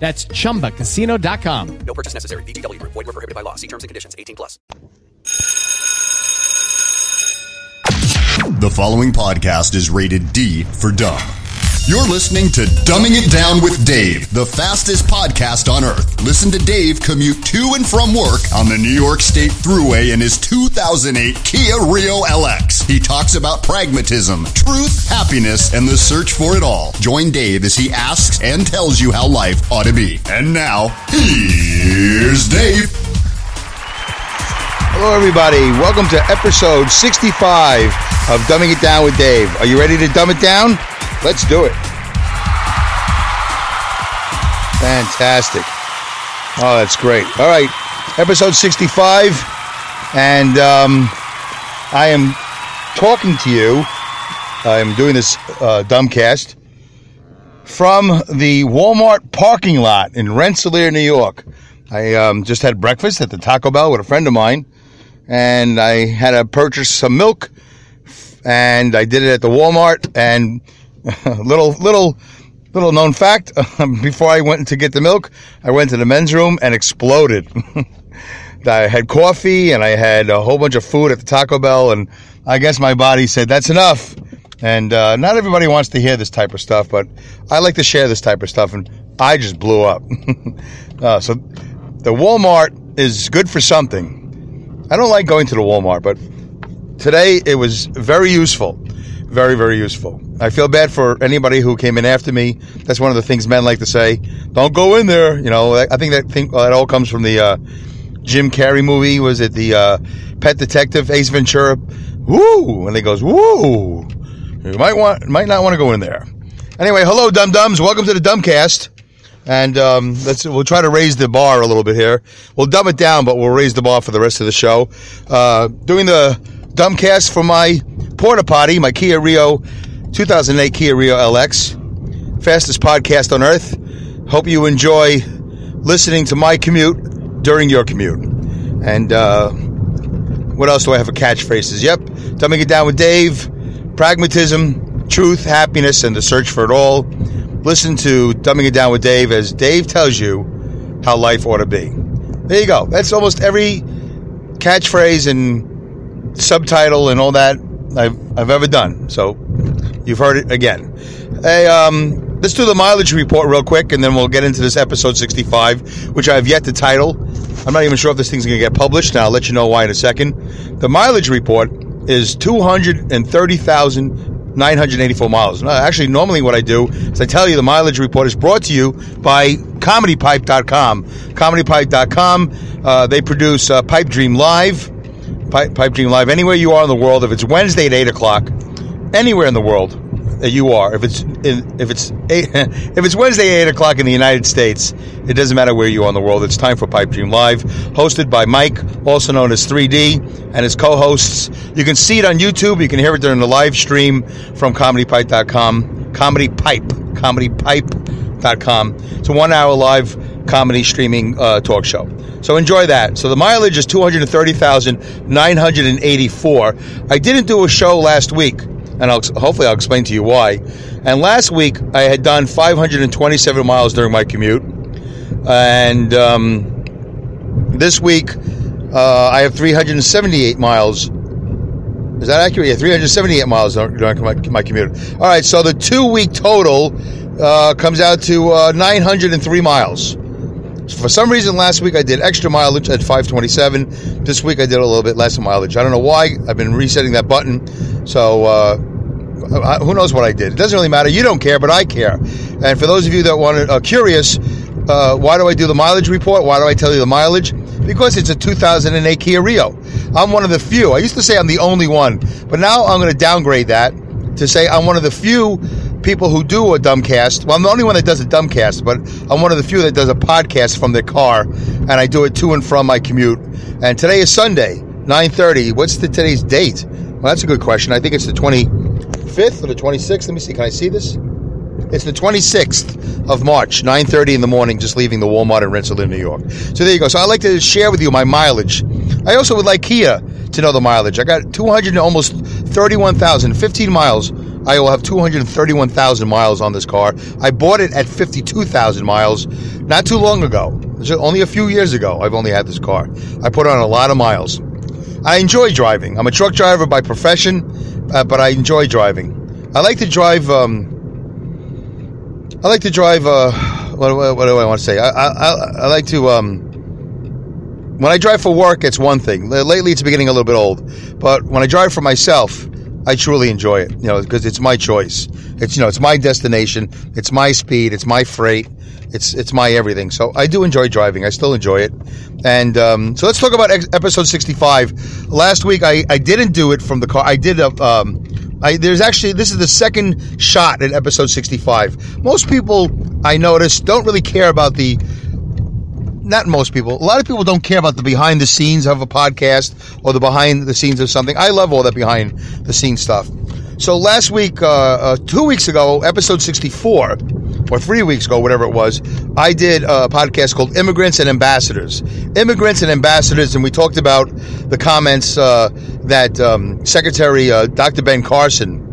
That's chumbacasino.com. No purchase necessary. VGW Group. Void were prohibited by law. See terms and conditions. 18 plus. The following podcast is rated D for dumb. You're listening to Dumbing It Down with Dave, the fastest podcast on earth. Listen to Dave commute to and from work on the New York State Thruway in his 2008 Kia Rio LX. He talks about pragmatism, truth, happiness, and the search for it all. Join Dave as he asks and tells you how life ought to be. And now, here's Dave. Hello, everybody. Welcome to episode 65 of Dumbing It Down with Dave. Are you ready to dumb it down? Let's do it. Fantastic. Oh, that's great. All right, episode 65. And um, I am talking to you. I'm doing this uh, dumbcast from the Walmart parking lot in Rensselaer, New York. I um, just had breakfast at the Taco Bell with a friend of mine, and I had to purchase some milk, and I did it at the Walmart. And little, little, little known fact: before I went to get the milk, I went to the men's room and exploded. I had coffee and I had a whole bunch of food at the Taco Bell, and I guess my body said that's enough. And uh, not everybody wants to hear this type of stuff, but I like to share this type of stuff, and I just blew up. uh, so the Walmart is good for something. I don't like going to the Walmart, but today it was very useful. Very, very useful. I feel bad for anybody who came in after me. That's one of the things men like to say. Don't go in there. You know, I think that thing, that all comes from the uh, Jim Carrey movie. Was it the uh, Pet Detective, Ace Ventura? Woo! And he goes, woo! You might want, might not want to go in there. Anyway, hello, dum dums. Welcome to the Dumbcast. And um, let's we'll try to raise the bar a little bit here. We'll dumb it down, but we'll raise the bar for the rest of the show. Uh, doing the Dumbcast for my porta potty, my Kia Rio 2008 Kia Rio LX, fastest podcast on earth. Hope you enjoy listening to my commute during your commute. And uh, what else do I have for catchphrases? Yep, dumbing it down with Dave, pragmatism, truth, happiness, and the search for it all. Listen to Dumbing It Down with Dave as Dave tells you how life ought to be. There you go. That's almost every catchphrase and subtitle and all that I've, I've ever done. So you've heard it again. Hey, um, let's do the mileage report real quick, and then we'll get into this episode 65, which I have yet to title. I'm not even sure if this thing's going to get published, and I'll let you know why in a second. The mileage report is 230,984 miles. No, actually, normally what I do is I tell you the mileage report is brought to you by ComedyPipe.com. ComedyPipe.com, uh, they produce uh, Pipe Dream Live, Pipe, Pipe Dream Live, anywhere you are in the world. If it's Wednesday at 8 o'clock, anywhere in the world that you are, if it's in, if it's eight, if it's Wednesday at eight o'clock in the United States, it doesn't matter where you are in the world. It's time for Pipe Dream Live, hosted by Mike, also known as 3D, and his co-hosts. You can see it on YouTube. You can hear it during the live stream from ComedyPipe.com. Comedy Pipe, ComedyPipe.com. It's a one-hour live comedy streaming uh, talk show. So enjoy that. So the mileage is 230,984. I didn't do a show last week, and I'll, hopefully I'll explain to you why. And last week I had done 527 miles during my commute, and um, this week uh, I have 378 miles. Is that accurate? Yeah, 378 miles during my, my commute. All right, so the two week total uh, comes out to uh, 903 miles. For some reason, last week I did extra mileage at 527. This week I did a little bit less mileage. I don't know why. I've been resetting that button. So uh, who knows what I did? It doesn't really matter. You don't care, but I care. And for those of you that want are curious, uh, why do I do the mileage report? Why do I tell you the mileage? Because it's a 2008 Kia Rio. I'm one of the few. I used to say I'm the only one, but now I'm going to downgrade that to say I'm one of the few people who do a dumbcast. Well, I'm the only one that does a dumbcast, but I'm one of the few that does a podcast from their car, and I do it to and from my commute. And today is Sunday, 9:30. What's the today's date? Well, that's a good question. I think it's the 25th or the 26th. Let me see. Can I see this? It's the 26th of March, 9:30 in the morning, just leaving the Walmart in Rensselaer, New York. So there you go. So I'd like to share with you my mileage. I also would like Kia to know the mileage. I got 200 almost 31,000, 15 miles I will have 231,000 miles on this car. I bought it at 52,000 miles not too long ago. Only a few years ago, I've only had this car. I put on a lot of miles. I enjoy driving. I'm a truck driver by profession, uh, but I enjoy driving. I like to drive. Um, I like to drive. Uh, what, what, what, do I want to say? I, I, I like to. Um, when I drive for work, it's one thing. Lately, it's beginning a little bit old. But when I drive for myself, I truly enjoy it, you know, because it's my choice. It's you know, it's my destination, it's my speed, it's my freight, it's it's my everything. So I do enjoy driving. I still enjoy it. And um, so let's talk about ex- episode sixty-five. Last week I, I didn't do it from the car. I did a. Um, I, there's actually this is the second shot in episode 65. Most people I notice don't really care about the not most people. A lot of people don't care about the behind the scenes of a podcast or the behind the scenes of something. I love all that behind the scenes stuff. So last week, uh, uh, two weeks ago, episode 64, or three weeks ago, whatever it was, I did a podcast called Immigrants and Ambassadors. Immigrants and Ambassadors, and we talked about the comments uh, that um, Secretary uh, Dr. Ben Carson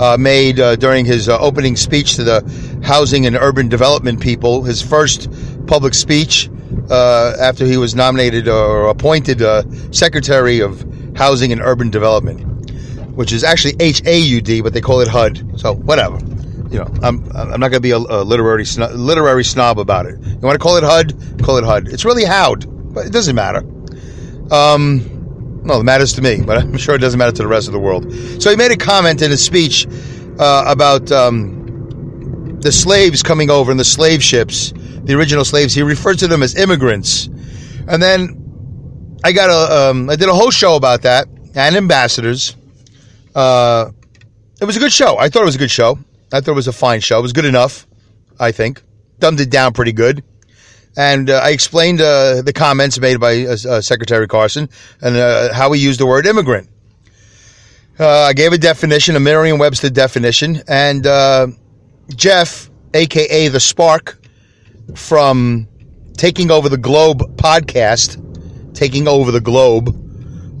uh, made uh, during his opening speech to the housing and urban development people, his first public speech uh, after he was nominated or appointed uh, Secretary of Housing and Urban Development, which is actually H A U D, but they call it HUD. So whatever. You know, I'm I'm not going to be a, a literary snob, literary snob about it. You want to call it HUD? Call it HUD. It's really HOUD, but it doesn't matter. Um, well, it matters to me, but I'm sure it doesn't matter to the rest of the world. So he made a comment in his speech uh, about um, the slaves coming over and the slave ships the original slaves. He referred to them as immigrants. And then I got a, um, I did a whole show about that and ambassadors. Uh, it was a good show. I thought it was a good show. I thought it was a fine show. It was good enough, I think. Dumbed it down pretty good. And uh, I explained uh, the comments made by uh, uh Secretary Carson and uh, how he used the word immigrant. Uh, I gave a definition, a Merriam-Webster definition, and Jeff, aka the Spark, from Taking Over the Globe podcast, Taking Over the Globe,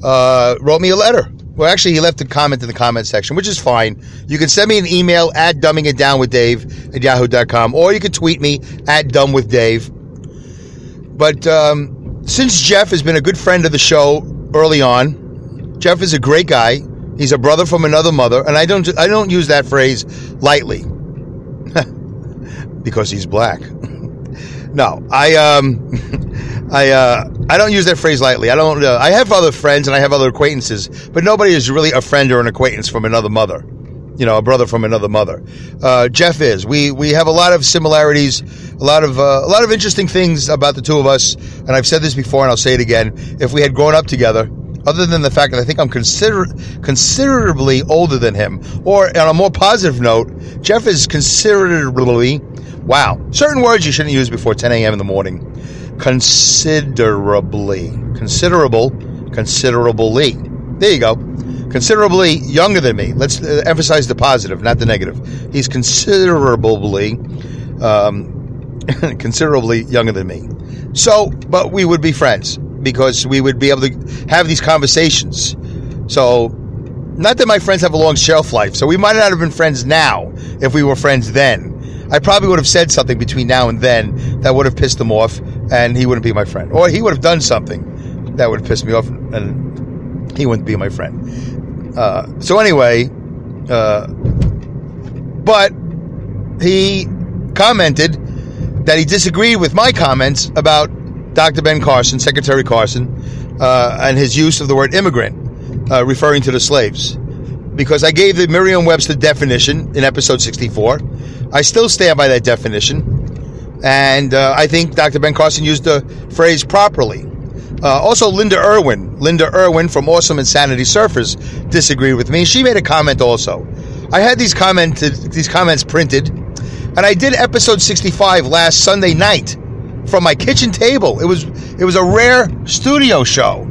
uh, wrote me a letter. Well, actually, he left a comment in the comment section, which is fine. You can send me an email at dumbingitdownwithdave at yahoo.com, or you can tweet me at dumbwithdave. But um, since Jeff has been a good friend of the show early on, Jeff is a great guy. He's a brother from another mother, and I don't I don't use that phrase lightly because he's black. No, I um, I uh, I don't use that phrase lightly. I don't. Uh, I have other friends and I have other acquaintances, but nobody is really a friend or an acquaintance from another mother. You know, a brother from another mother. Uh, Jeff is. We we have a lot of similarities, a lot of uh, a lot of interesting things about the two of us. And I've said this before, and I'll say it again. If we had grown up together, other than the fact that I think I'm consider- considerably older than him. Or on a more positive note, Jeff is considerably Wow. Certain words you shouldn't use before 10 a.m. in the morning. Considerably. Considerable. Considerably. There you go. Considerably younger than me. Let's uh, emphasize the positive, not the negative. He's considerably um, considerably younger than me. So, but we would be friends because we would be able to have these conversations. So, not that my friends have a long shelf life, so we might not have been friends now if we were friends then. I probably would have said something between now and then that would have pissed him off, and he wouldn't be my friend. Or he would have done something that would have pissed me off, and he wouldn't be my friend. Uh, so, anyway, uh, but he commented that he disagreed with my comments about Dr. Ben Carson, Secretary Carson, uh, and his use of the word immigrant, uh, referring to the slaves. Because I gave the Merriam Webster definition in episode 64. I still stand by that definition. And uh, I think Dr. Ben Carson used the phrase properly. Uh, also, Linda Irwin, Linda Irwin from Awesome Insanity Surfers, disagreed with me. She made a comment also. I had these commented, these comments printed, and I did episode 65 last Sunday night from my kitchen table. It was it was a rare studio show.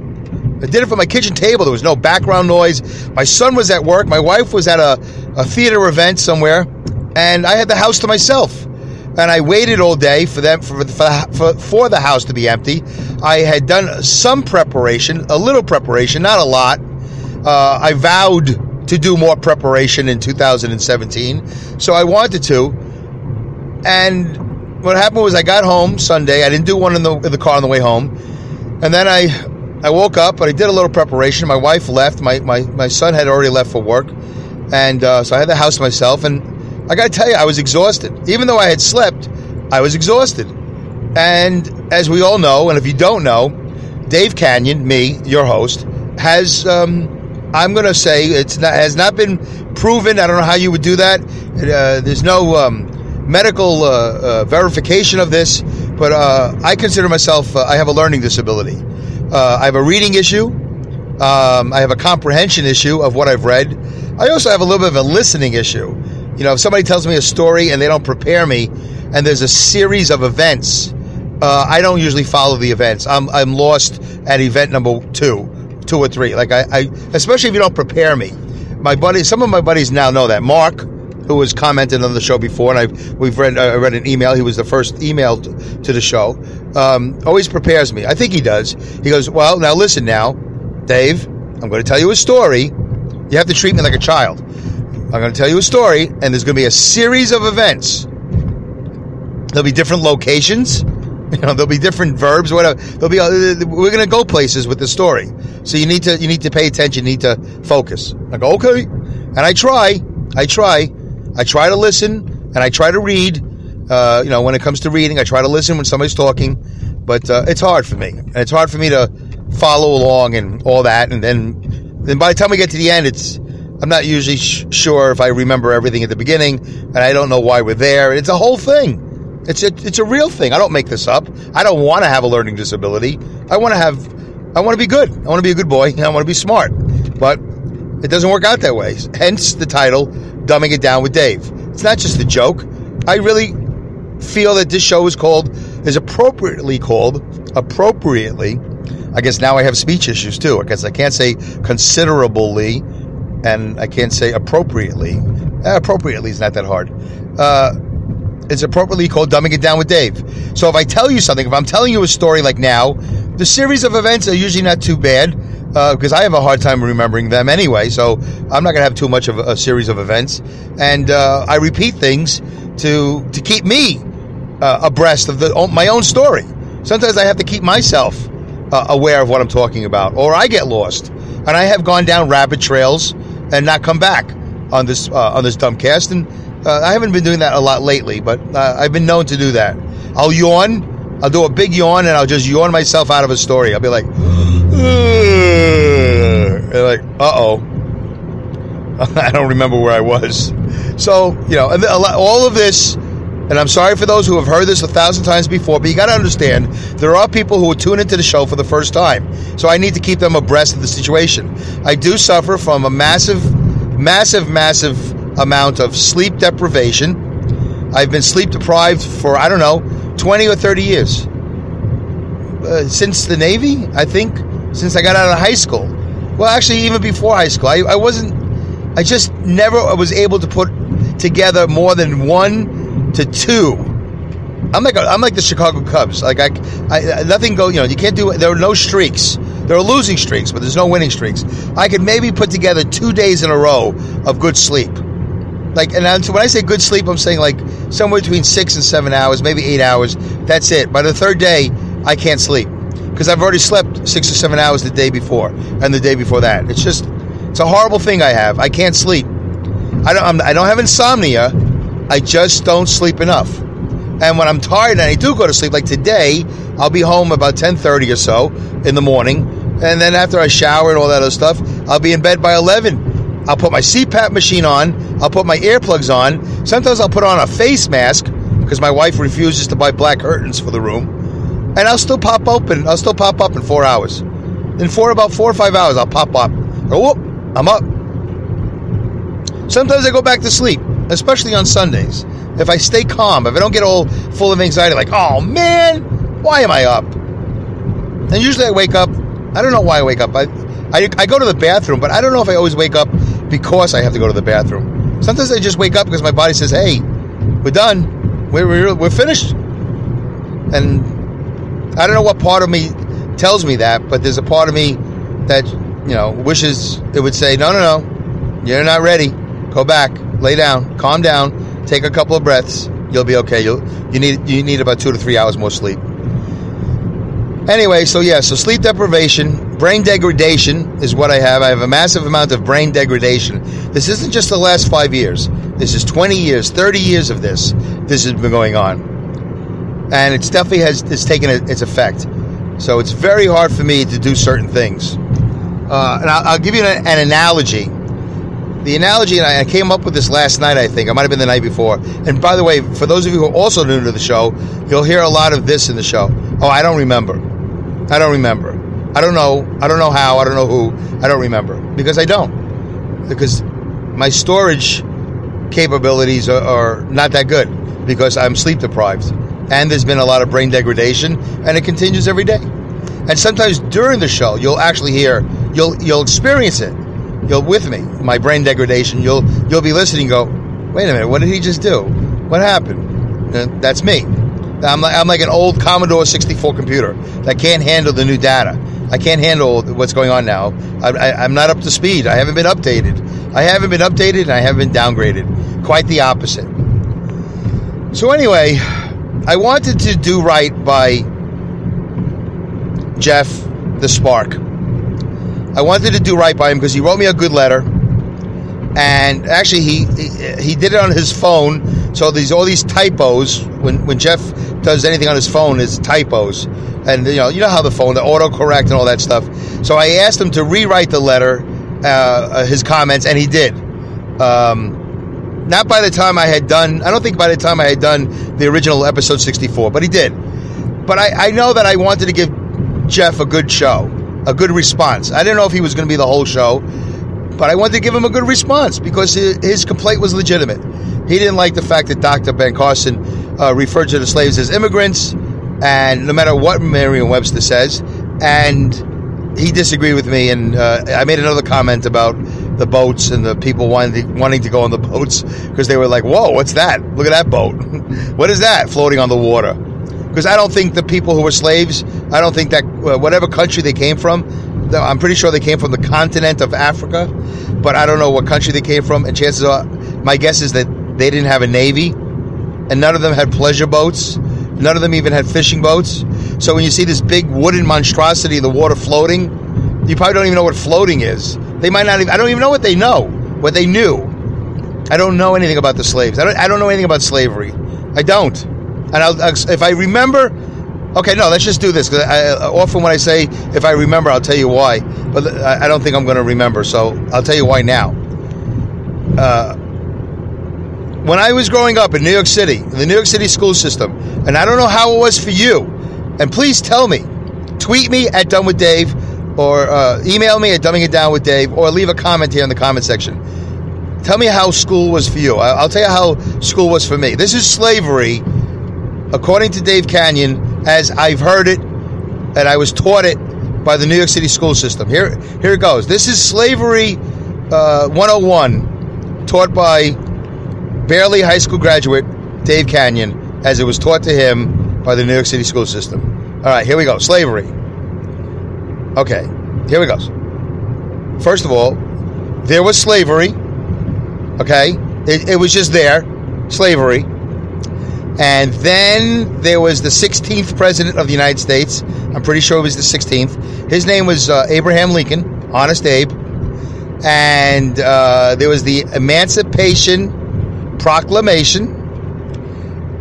I did it from my kitchen table. There was no background noise. My son was at work. My wife was at a, a theater event somewhere, and I had the house to myself. And I waited all day for them for, for, for the house to be empty. I had done some preparation, a little preparation, not a lot. Uh, I vowed to do more preparation in 2017, so I wanted to. And what happened was I got home Sunday. I didn't do one in the in the car on the way home, and then I I woke up, but I did a little preparation. My wife left. My my, my son had already left for work, and uh, so I had the house to myself. And I got to tell you, I was exhausted. Even though I had slept, I was exhausted. And as we all know, and if you don't know, Dave Canyon, me, your host, has um, I'm going to say it's not has not been proven. I don't know how you would do that. Uh, there's no um, medical uh, uh, verification of this, but uh, I consider myself, uh, I have a learning disability. Uh, I have a reading issue. Um, I have a comprehension issue of what I've read. I also have a little bit of a listening issue. You know, if somebody tells me a story and they don't prepare me, and there's a series of events, uh, I don't usually follow the events. I'm, I'm lost at event number two, two or three. Like I, I, especially if you don't prepare me. My buddies, some of my buddies now know that. Mark, who was commented on the show before, and I we've read I read an email. He was the first email to, to the show. Um, always prepares me. I think he does. He goes, "Well, now listen, now, Dave. I'm going to tell you a story. You have to treat me like a child. I'm going to tell you a story, and there's going to be a series of events. There'll be different locations." You know, there'll be different verbs, whatever. There'll be. Uh, we're going to go places with the story, so you need to you need to pay attention. You need to focus. I go okay, and I try. I try. I try to listen and I try to read. Uh, you know, when it comes to reading, I try to listen when somebody's talking, but uh, it's hard for me. And it's hard for me to follow along and all that. And then, then by the time we get to the end, it's I'm not usually sh- sure if I remember everything at the beginning, and I don't know why we're there. It's a whole thing. It's a, it's a real thing. I don't make this up. I don't want to have a learning disability. I want to have. I want to be good. I want to be a good boy. I want to be smart. But it doesn't work out that way. Hence the title, Dumbing It Down with Dave. It's not just a joke. I really feel that this show is called, is appropriately called, appropriately. I guess now I have speech issues too. I guess I can't say considerably and I can't say appropriately. Eh, appropriately is not that hard. Uh, it's appropriately called Dumbing It Down with Dave. So if I tell you something, if I'm telling you a story like now, the series of events are usually not too bad because uh, I have a hard time remembering them anyway. So I'm not going to have too much of a, series of events, and uh, I repeat things to to keep me uh, abreast of the my own story. Sometimes I have to keep myself uh, aware of what I'm talking about, or I get lost, and I have gone down rabbit trails and not come back on this uh, on this dumbcast. And uh, I haven't been doing that a lot lately, but I've been known to do that. I'll yawn. I'll do a big yawn and I'll just yawn myself out of a story. I'll be like, like, uh oh. I don't remember where I was. So, you know, and all of this, and I'm sorry for those who have heard this a thousand times before, but you got to understand there are people who tune into the show for the first time. So I need to keep them abreast of the situation. I do suffer from a massive, massive, massive amount of sleep deprivation. I've been sleep deprived for, I don't know, 20 or 30 years. Uh, since the Navy, I think, since I got out of high school. Well, actually, even before high school, I, I wasn't, I just never was able to put together more than one to two I'm like a, I'm like the Chicago Cubs. Like I, I, nothing go. You know, you can't do. There are no streaks. There are losing streaks, but there's no winning streaks. I could maybe put together two days in a row of good sleep. Like, and when I say good sleep, I'm saying like somewhere between six and seven hours, maybe eight hours. That's it. By the third day, I can't sleep because I've already slept six or seven hours the day before and the day before that. It's just, it's a horrible thing I have. I can't sleep. I don't. I'm, I do not have insomnia. I just don't sleep enough. And when I'm tired and I do go to sleep, like today, I'll be home about 10:30 or so in the morning, and then after I shower and all that other stuff, I'll be in bed by 11. I'll put my CPAP machine on. I'll put my earplugs on. Sometimes I'll put on a face mask because my wife refuses to buy black curtains for the room, and I'll still pop open. I'll still pop up in four hours. In four about four or five hours, I'll pop up. Oh, whoop, I'm up. Sometimes I go back to sleep, especially on Sundays. If I stay calm, if I don't get all full of anxiety, like, oh man, why am I up? And usually I wake up, I don't know why I wake up. I, I, I go to the bathroom, but I don't know if I always wake up because I have to go to the bathroom. Sometimes I just wake up because my body says, hey, we're done. We're, we're, we're finished. And I don't know what part of me tells me that, but there's a part of me that, you know, wishes it would say, no, no, no, you're not ready. Go back, lay down, calm down, Take a couple of breaths. You'll be okay. You you need you need about two to three hours more sleep. Anyway, so yeah, so sleep deprivation, brain degradation is what I have. I have a massive amount of brain degradation. This isn't just the last five years. This is 20 years, 30 years of this. This has been going on. And it's definitely has it's taken its effect. So it's very hard for me to do certain things. Uh, and I'll, I'll, give you an, an analogy the analogy, and I came up with this last night, I think. I might have been the night before. And by the way, for those of you who are also new to the show, you'll hear a lot of this in the show. Oh, I don't remember. I don't remember. I don't know. I don't know how. I don't know who. I don't remember. Because I don't. Because my storage capabilities are, are not that good because I'm sleep deprived. And there's been a lot of brain degradation, and it continues every day. And sometimes during the show, you'll actually hear, you'll you'll experience it you'll with me, my brain degradation, you'll you'll be listening. go, wait a minute, what did he just do? What happened? Uh, that's me. I'm like, I'm like an old Commodore 64 computer that can't handle the new data. I can't handle what's going on now. I, am not up to speed. I haven't been updated. I haven't been updated and I haven't been downgraded. Quite the opposite. So, anyway, I wanted to do right by Jeff the Spark. I wanted to do right by him because he wrote me a good letter, and actually he, he did it on his phone. So these all these typos when when Jeff does anything on his phone is typos, and you know you know how the phone the autocorrect and all that stuff. So I asked him to rewrite the letter, uh, uh, his comments, and he did. Um, not by the time I had done, I don't think by the time I had done the original episode 64, but he did. But I, I know that I wanted to give Jeff a good show a good response. I didn't know if he was going to be the whole show, but I wanted to give him a good response because his complaint was legitimate. He didn't like the fact that Dr. Ben Carson uh, referred to the slaves as immigrants, and no matter what Merriam-Webster says, and he disagreed with me. And uh, I made another comment about the boats and the people wanting to, wanting to go on the boats because they were like, "Whoa, what's that? Look at that boat! what is that floating on the water?" Because I don't think the people who were slaves, I don't think that uh, whatever country they came from, I'm pretty sure they came from the continent of Africa, but I don't know what country they came from. And chances are, my guess is that they didn't have a navy, and none of them had pleasure boats. None of them even had fishing boats. So when you see this big wooden monstrosity in the water floating, you probably don't even know what floating is. They might not even, I don't even know what they know, what they knew. I don't know anything about the slaves. I don't, I don't know anything about slavery. I don't. And I'll, if I remember, okay, no, let's just do this. Because often when I say if I remember, I'll tell you why. But I don't think I'm going to remember, so I'll tell you why now. Uh, when I was growing up in New York City, in the New York City school system, and I don't know how it was for you, and please tell me, tweet me at Dumb with Dave, or uh, email me at Dumbing It Down with Dave, or leave a comment here in the comment section. Tell me how school was for you. I'll tell you how school was for me. This is slavery according to Dave Canyon, as I've heard it and I was taught it by the New York City school system. Here, here it goes. This is Slavery uh, 101, taught by barely high school graduate Dave Canyon, as it was taught to him by the New York City school system. All right, here we go. Slavery. Okay, here we go. First of all, there was slavery. Okay, it, it was just there, slavery. And then there was the 16th president of the United States. I'm pretty sure it was the 16th. His name was uh, Abraham Lincoln, Honest Abe. And uh, there was the Emancipation Proclamation.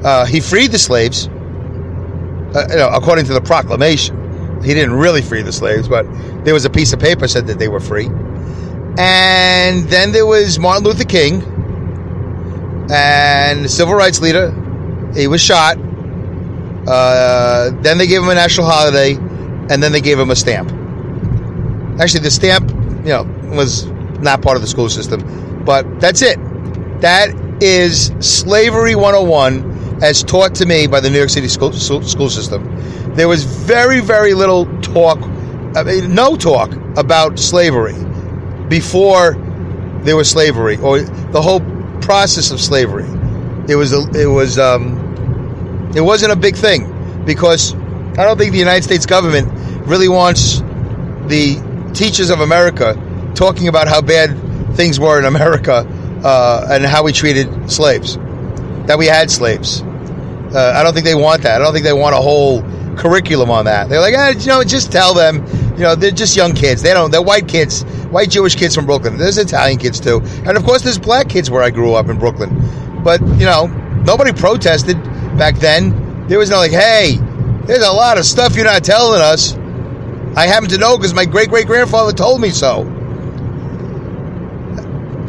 Uh, he freed the slaves, uh, according to the proclamation. He didn't really free the slaves, but there was a piece of paper said that they were free. And then there was Martin Luther King, and the civil rights leader. He was shot. Uh, then they gave him a national holiday, and then they gave him a stamp. Actually, the stamp, you know, was not part of the school system, but that's it. That is slavery 101 as taught to me by the New York City school, school system. There was very, very little talk, I mean, no talk about slavery before there was slavery or the whole process of slavery. It was, it was, um, it wasn't a big thing because I don't think the United States government really wants the teachers of America talking about how bad things were in America uh, and how we treated slaves, that we had slaves. Uh, I don't think they want that. I don't think they want a whole curriculum on that. They're like, eh, you know, just tell them, you know, they're just young kids. They don't. They're white kids, white Jewish kids from Brooklyn. There's Italian kids too, and of course, there's black kids where I grew up in Brooklyn. But you know, nobody protested back then. There was no like, hey, there's a lot of stuff you're not telling us. I happen to know because my great great grandfather told me so.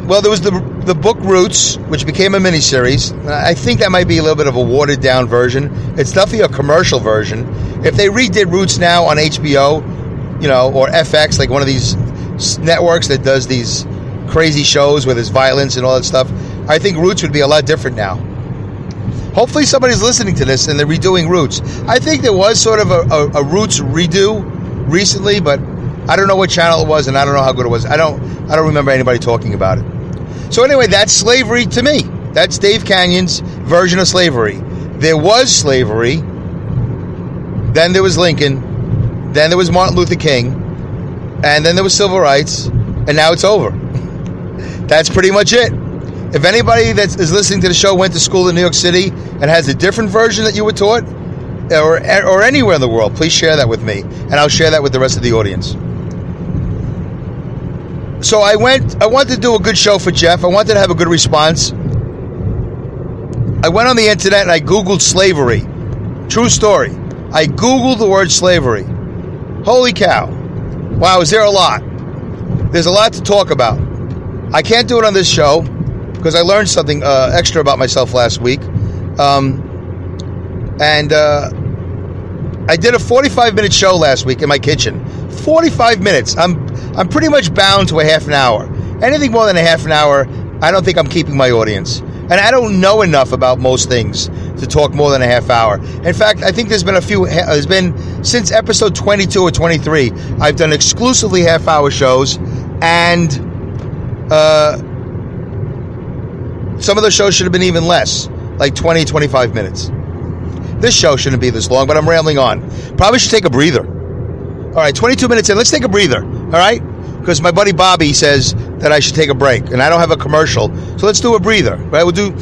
Well, there was the the book Roots, which became a miniseries. I think that might be a little bit of a watered down version. It's definitely a commercial version. If they redid Roots now on HBO, you know, or FX, like one of these networks that does these crazy shows with his violence and all that stuff, I think Roots would be a lot different now. Hopefully, somebody's listening to this and they're redoing Roots. I think there was sort of a, a, a Roots redo recently, but I don't know what channel it was and I don't know how good it was. I don't I don't remember anybody talking about it. So anyway, that's slavery to me. That's Dave Canyon's version of slavery. There was slavery. Then there was Lincoln. Then there was Martin Luther King. And then there was civil rights. And now it's over. That's pretty much it. If anybody that is listening to the show went to school in New York City and has a different version that you were taught, or, or anywhere in the world, please share that with me. And I'll share that with the rest of the audience. So I went, I wanted to do a good show for Jeff. I wanted to have a good response. I went on the internet and I Googled slavery. True story. I Googled the word slavery. Holy cow. Wow, is there a lot? There's a lot to talk about. I can't do it on this show because I learned something uh, extra about myself last week. Um, and uh, I did a 45 minute show last week in my kitchen. 45 minutes. I'm I'm pretty much bound to a half an hour. Anything more than a half an hour, I don't think I'm keeping my audience. And I don't know enough about most things to talk more than a half hour. In fact, I think there's been a few, there's been, since episode 22 or 23, I've done exclusively half hour shows. And uh, some of the shows should have been even less, like 20, 25 minutes. This show shouldn't be this long, but I'm rambling on. Probably should take a breather. All right, 22 minutes in. Let's take a breather. All right? Because my buddy Bobby says that I should take a break, and I don't have a commercial, so let's do a breather. Right? We'll do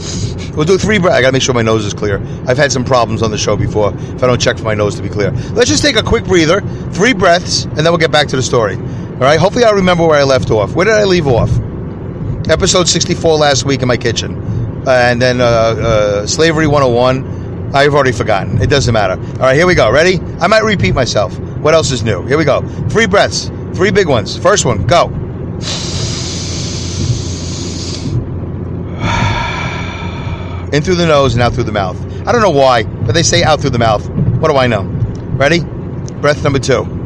we'll do three breaths. I gotta make sure my nose is clear. I've had some problems on the show before if I don't check for my nose to be clear. Let's just take a quick breather, three breaths, and then we'll get back to the story. All right? Hopefully, I'll remember where I left off. Where did I leave off? Episode 64 last week in my kitchen, and then uh, uh, Slavery 101. I've already forgotten. It doesn't matter. All right, here we go. Ready? I might repeat myself. What else is new? Here we go. Three breaths. Three big ones. First one, go. In through the nose and out through the mouth. I don't know why, but they say out through the mouth. What do I know? Ready? Breath number two.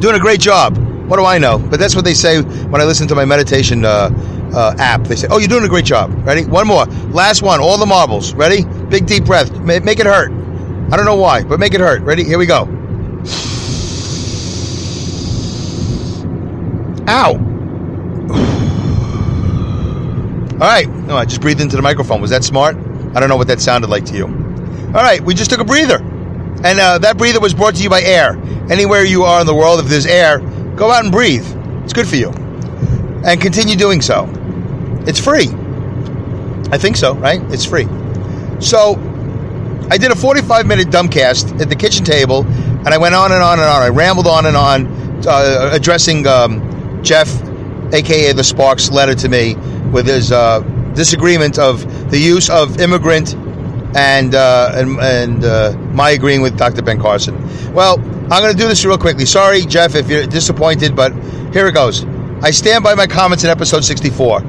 Doing a great job. What do I know? But that's what they say when I listen to my meditation uh, uh, app. They say, "Oh, you're doing a great job." Ready? One more. Last one. All the marbles. Ready? Big deep breath. Ma- Make it hurt. I don't know why, but make it hurt. Ready? Here we go. Ow. All right. No, I just breathed into the microphone. Was that smart? I don't know what that sounded like to you. All right, we just took a breather. And uh, that breather was brought to you by air. Anywhere you are in the world, if there's air, go out and breathe. It's good for you. And continue doing so. It's free. I think so, right? It's free. So I did a 45 minute dumbcast at the kitchen table, and I went on and on and on. I rambled on and on, uh, addressing um, Jeff, aka the Sparks, letter to me with his uh, disagreement of the use of immigrant and uh, and, and uh, my agreeing with Dr. Ben Carson. Well, I'm going to do this real quickly. Sorry, Jeff, if you're disappointed, but here it goes. I stand by my comments in episode 64.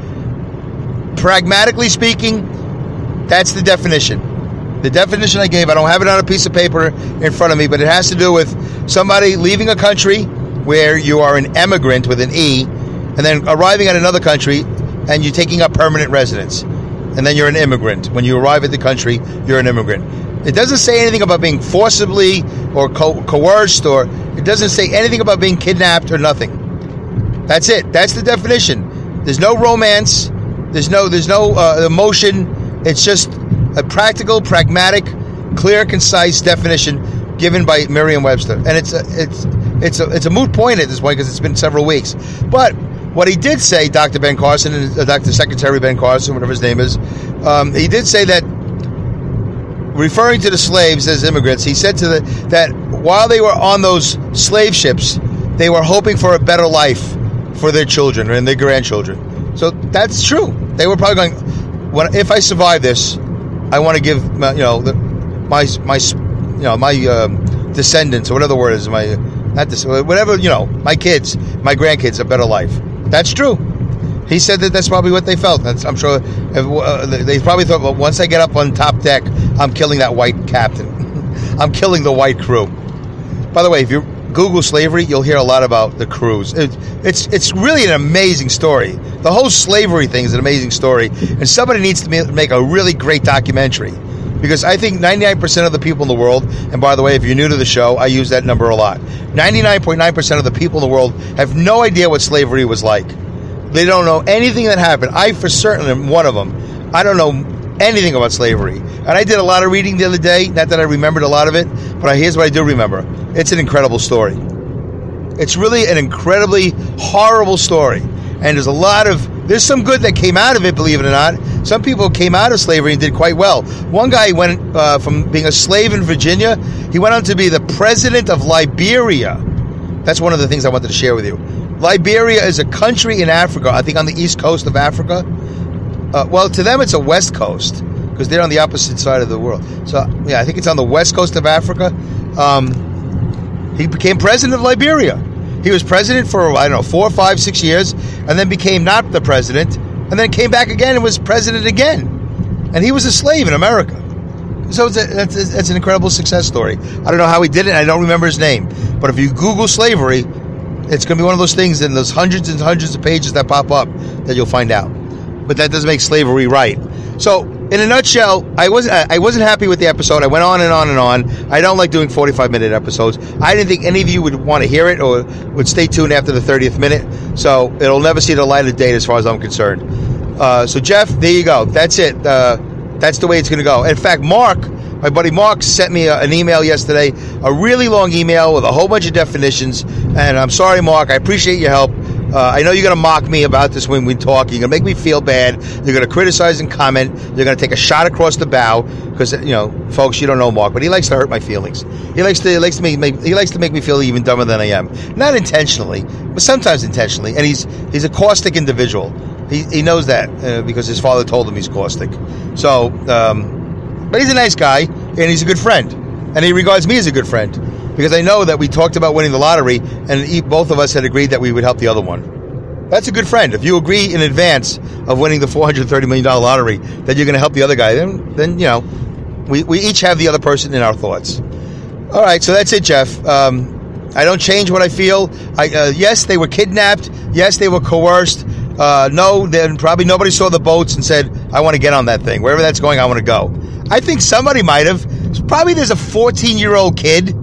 Pragmatically speaking, that's the definition. The definition I gave, I don't have it on a piece of paper in front of me, but it has to do with somebody leaving a country where you are an emigrant with an E, and then arriving at another country and you're taking up permanent residence. And then you're an immigrant. When you arrive at the country, you're an immigrant. It doesn't say anything about being forcibly or co- coerced, or it doesn't say anything about being kidnapped or nothing. That's it. That's the definition. There's no romance. There's no there's no uh, emotion. It's just a practical, pragmatic, clear, concise definition given by Merriam-Webster, and it's a, it's it's a, it's a moot point at this point because it's been several weeks. But what he did say, Dr. Ben Carson, uh, Dr. Secretary Ben Carson, whatever his name is, um, he did say that, referring to the slaves as immigrants, he said to the that while they were on those slave ships, they were hoping for a better life for their children and their grandchildren. So that's true. They were probably going. When if I survive this, I want to give my, you know the, my my you know my um, descendants or whatever the word is my not this whatever you know my kids my grandkids a better life. That's true. He said that that's probably what they felt. That's, I'm sure uh, they probably thought, well, once I get up on top deck, I'm killing that white captain. I'm killing the white crew. By the way, if you Google slavery, you'll hear a lot about the crews. It, it's it's really an amazing story. The whole slavery thing is an amazing story, and somebody needs to make a really great documentary. Because I think 99% of the people in the world, and by the way, if you're new to the show, I use that number a lot. 99.9% of the people in the world have no idea what slavery was like. They don't know anything that happened. I, for certain, am one of them. I don't know anything about slavery. And I did a lot of reading the other day. Not that I remembered a lot of it, but here's what I do remember. It's an incredible story. It's really an incredibly horrible story. And there's a lot of, there's some good that came out of it, believe it or not. Some people came out of slavery and did quite well. One guy went uh, from being a slave in Virginia, he went on to be the president of Liberia. That's one of the things I wanted to share with you. Liberia is a country in Africa, I think on the east coast of Africa. Uh, well, to them, it's a west coast because they're on the opposite side of the world. So, yeah, I think it's on the west coast of Africa. Um, he became president of Liberia. He was president for, I don't know, four, five, six years, and then became not the president, and then came back again and was president again. And he was a slave in America. So it's, a, it's, it's an incredible success story. I don't know how he did it, I don't remember his name. But if you Google slavery, it's going to be one of those things in those hundreds and hundreds of pages that pop up that you'll find out. But that doesn't make slavery right. So, in a nutshell, I wasn't I wasn't happy with the episode. I went on and on and on. I don't like doing 45 minute episodes. I didn't think any of you would want to hear it or would stay tuned after the 30th minute. So it'll never see the light of day as far as I'm concerned. Uh, so Jeff, there you go. That's it. Uh, that's the way it's going to go. In fact, Mark, my buddy Mark, sent me a, an email yesterday, a really long email with a whole bunch of definitions. And I'm sorry, Mark. I appreciate your help. Uh, I know you're going to mock me about this when we talk. You're going to make me feel bad. You're going to criticize and comment. You're going to take a shot across the bow because you know, folks, you don't know Mark, but he likes to hurt my feelings. He likes to he likes to make, make he likes to make me feel even dumber than I am. Not intentionally, but sometimes intentionally. And he's he's a caustic individual. He, he knows that uh, because his father told him he's caustic. So, um, but he's a nice guy and he's a good friend, and he regards me as a good friend because I know that we talked about winning the lottery, and both of us had agreed that we would help the other one. That's a good friend. If you agree in advance of winning the four hundred thirty million dollar lottery that you're going to help the other guy, then then you know we, we each have the other person in our thoughts. All right, so that's it, Jeff. Um, I don't change what I feel. I, uh, yes, they were kidnapped. Yes, they were coerced. Uh, no, then probably nobody saw the boats and said, "I want to get on that thing. Wherever that's going, I want to go." I think somebody might have. Probably there's a 14 year old kid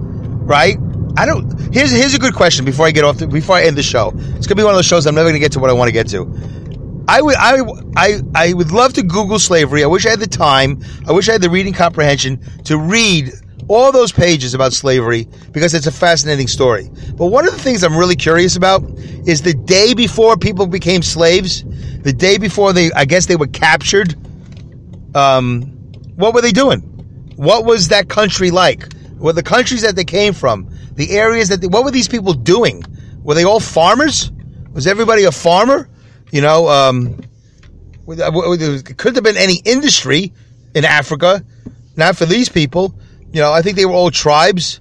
right? I don't. Here's here's a good question before I get off. The, before I end the show, it's gonna be one of those shows I'm never gonna get to what I want to get to. I would, I, I, I would love to Google slavery. I wish I had the time. I wish I had the reading comprehension to read all those pages about slavery because it's a fascinating story. But one of the things I'm really curious about is the day before people became slaves, the day before they, I guess they were captured. Um, what were they doing? What was that country like? What the countries that they came from, the areas that they, what were these people doing? Were they all farmers? Was everybody a farmer? You know, um, could have been any industry in Africa, not for these people. You know, I think they were all tribes.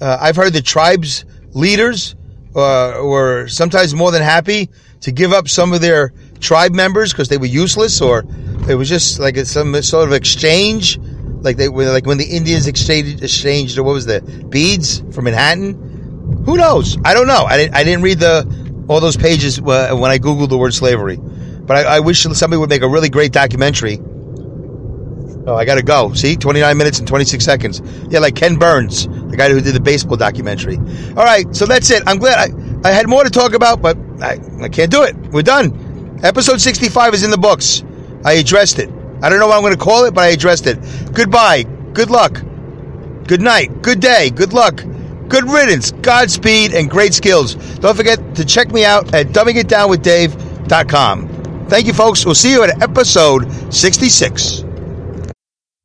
Uh, I've heard the tribes leaders uh, were sometimes more than happy to give up some of their tribe members because they were useless, or it was just like some sort of exchange, like they were like when the Indians exchanged, exchanged or what was the beads from Manhattan. Who knows? I don't know. I didn't. I didn't read the all those pages when I googled the word slavery, but I, I wish somebody would make a really great documentary Oh, I got to go. See, 29 minutes and 26 seconds. Yeah, like Ken Burns, the guy who did the baseball documentary. All right, so that's it. I'm glad I, I had more to talk about, but I, I can't do it. We're done. Episode 65 is in the books. I addressed it. I don't know what I'm going to call it, but I addressed it. Goodbye. Good luck. Good night. Good day. Good luck. Good riddance. Godspeed and great skills. Don't forget to check me out at dumbingitdownwithdave.com. Thank you, folks. We'll see you at episode 66.